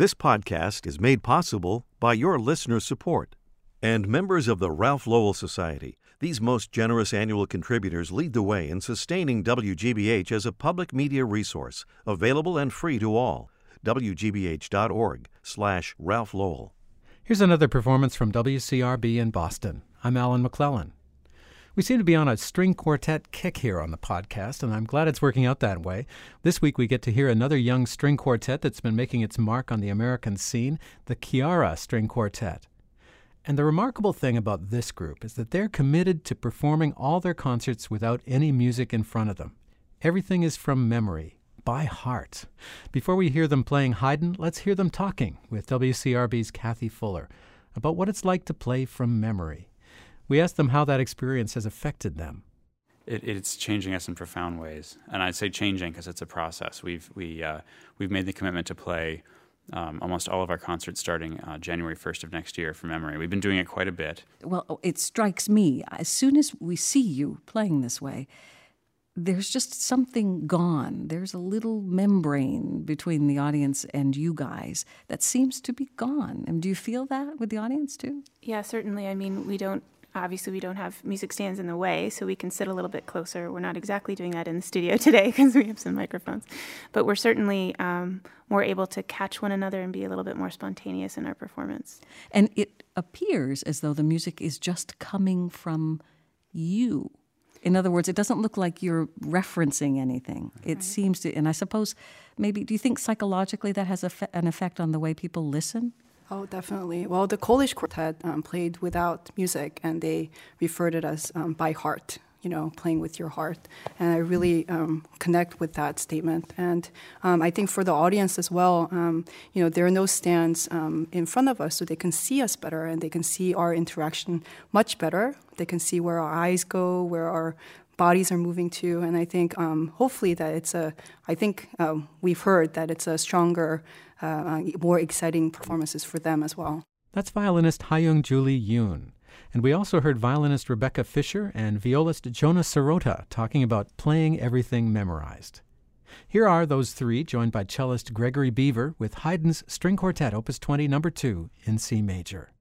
This podcast is made possible by your listener support. And members of the Ralph Lowell Society, these most generous annual contributors lead the way in sustaining WGBH as a public media resource, available and free to all. WGBH.org slash Ralph Lowell. Here's another performance from WCRB in Boston. I'm Alan McLellan. We seem to be on a string quartet kick here on the podcast, and I'm glad it's working out that way. This week we get to hear another young string quartet that's been making its mark on the American scene, the Chiara String Quartet. And the remarkable thing about this group is that they're committed to performing all their concerts without any music in front of them. Everything is from memory, by heart. Before we hear them playing Haydn, let's hear them talking with WCRB's Cathy Fuller about what it's like to play from memory. We asked them how that experience has affected them. It, it's changing us in profound ways, and I'd say changing because it's a process. We've we uh, we've made the commitment to play um, almost all of our concerts starting uh, January 1st of next year from memory. We've been doing it quite a bit. Well, it strikes me as soon as we see you playing this way, there's just something gone. There's a little membrane between the audience and you guys that seems to be gone. And do you feel that with the audience too? Yeah, certainly. I mean, we don't obviously we don't have music stands in the way so we can sit a little bit closer we're not exactly doing that in the studio today because we have some microphones but we're certainly um, more able to catch one another and be a little bit more spontaneous in our performance and it appears as though the music is just coming from you in other words, it doesn't look like you're referencing anything. It right. seems to, and I suppose maybe, do you think psychologically that has an effect on the way people listen? Oh, definitely. Well, the Polish quartet um, played without music, and they referred it as um, by heart you know, playing with your heart. And I really um, connect with that statement. And um, I think for the audience as well, um, you know, there are no stands um, in front of us so they can see us better and they can see our interaction much better. They can see where our eyes go, where our bodies are moving to. And I think hopefully that it's a, I think we've heard that it's a stronger, uh, more exciting performances for them as well. That's violinist Hyeyung Julie Yoon. And we also heard violinist Rebecca Fischer and violist Jonah Sirota talking about playing everything memorized. Here are those three, joined by cellist Gregory Beaver with Haydn's String Quartet, Opus 20, number 2, in C major.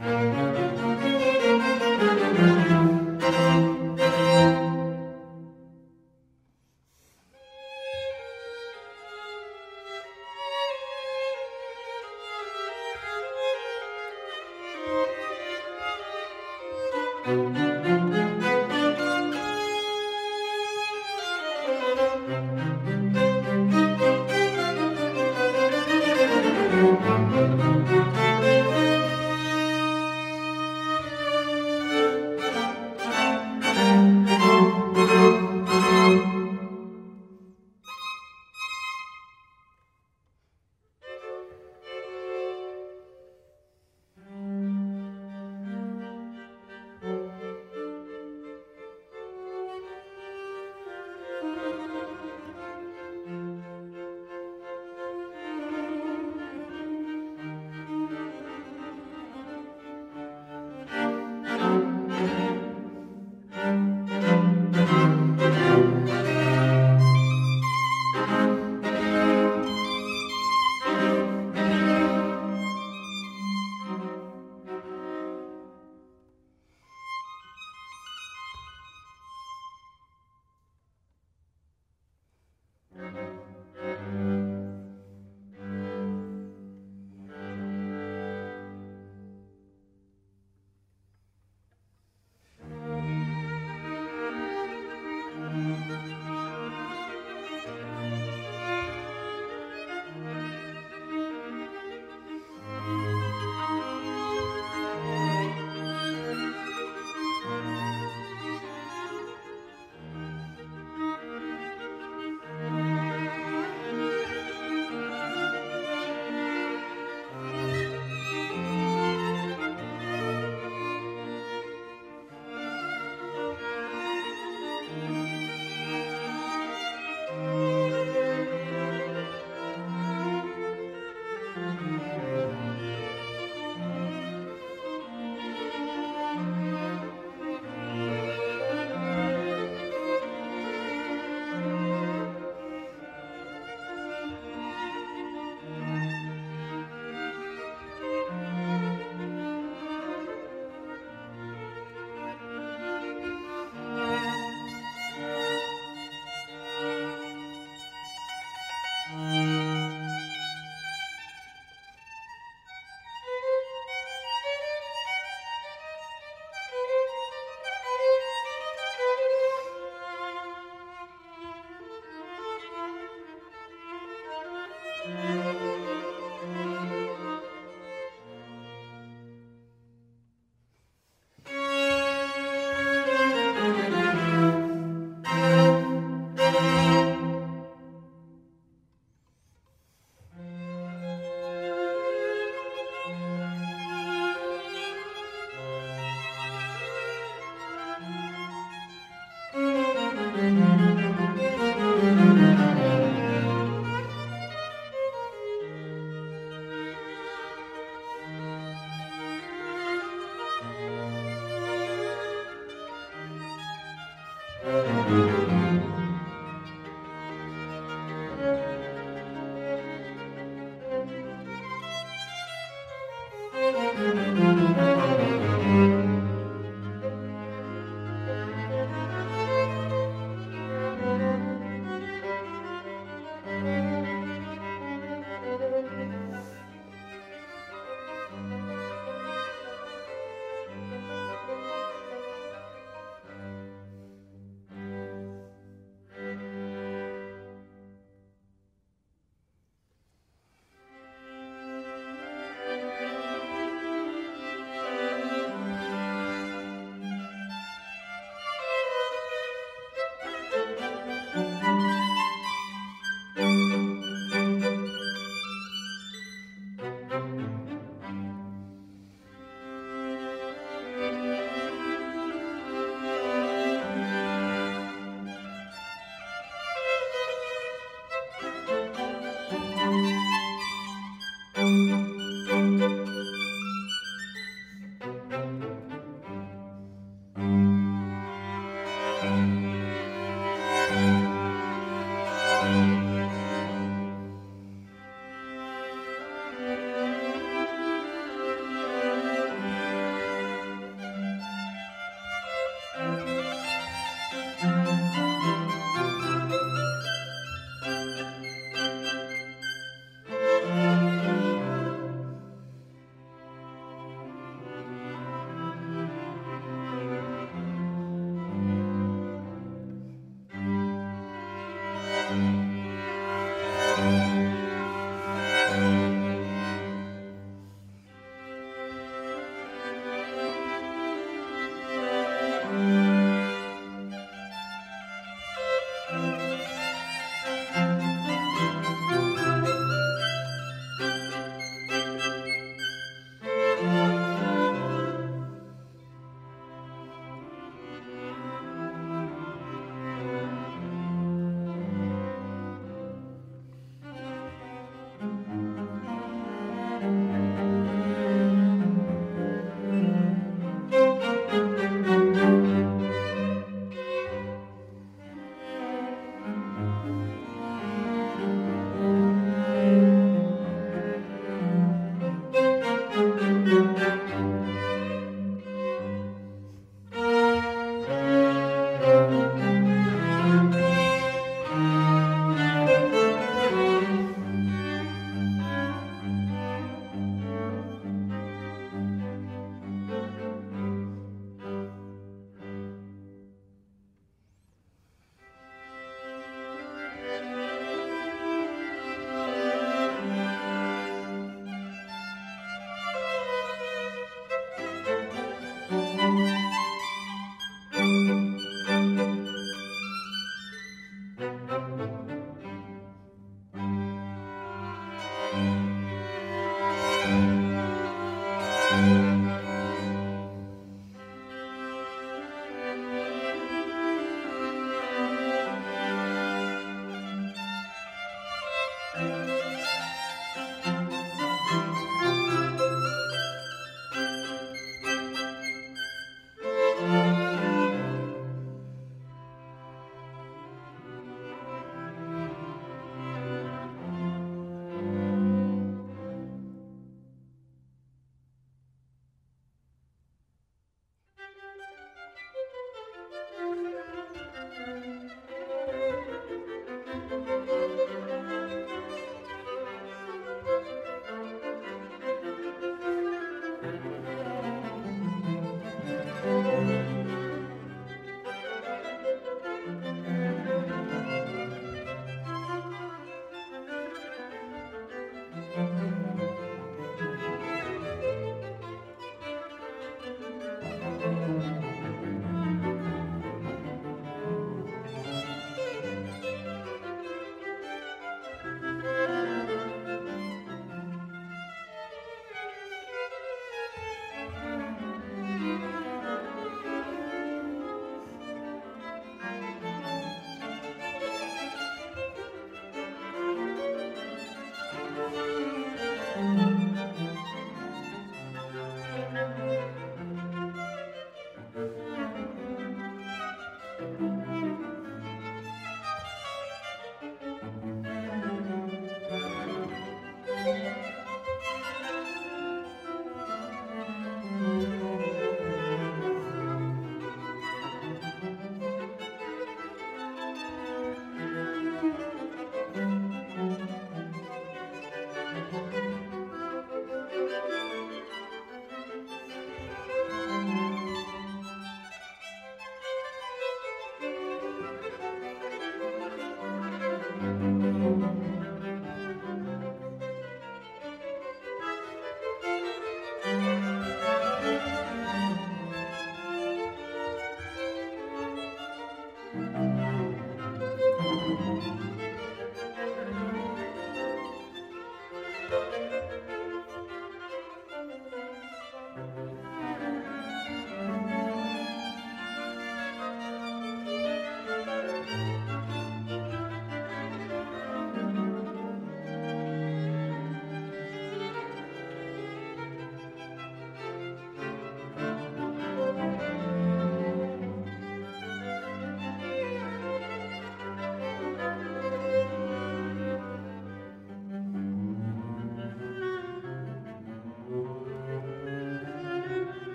Mm-hmm.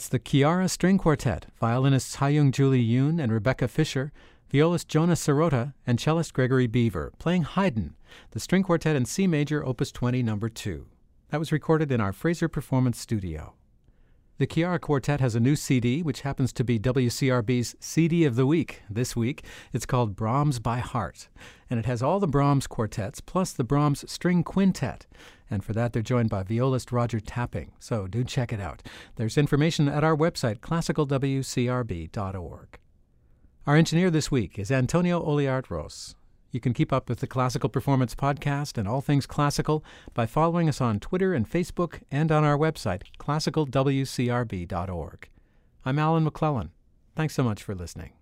That's the Chiara String Quartet, violinists Hyeyung Julie Yoon and Rebecca Fischer, violist Jonah Sirota, and cellist Gregory Beaver, playing Haydn, the string quartet in C major, opus 20, number 2. That was recorded in our Fraser Performance Studio. The Chiara Quartet has a new CD, which happens to be WCRB's CD of the Week this week. It's called Brahms by Heart, and it has all the Brahms quartets plus the Brahms String Quintet. And for that, they're joined by violist Roger Tapping. So do check it out. There's information at our website, classicalwcrb.org. Our engineer this week is Antonio Oliart Ros. You can keep up with the Classical Performance Podcast and all things classical by following us on Twitter and Facebook and on our website, classicalwcrb.org. I'm Alan McLellan. Thanks so much for listening.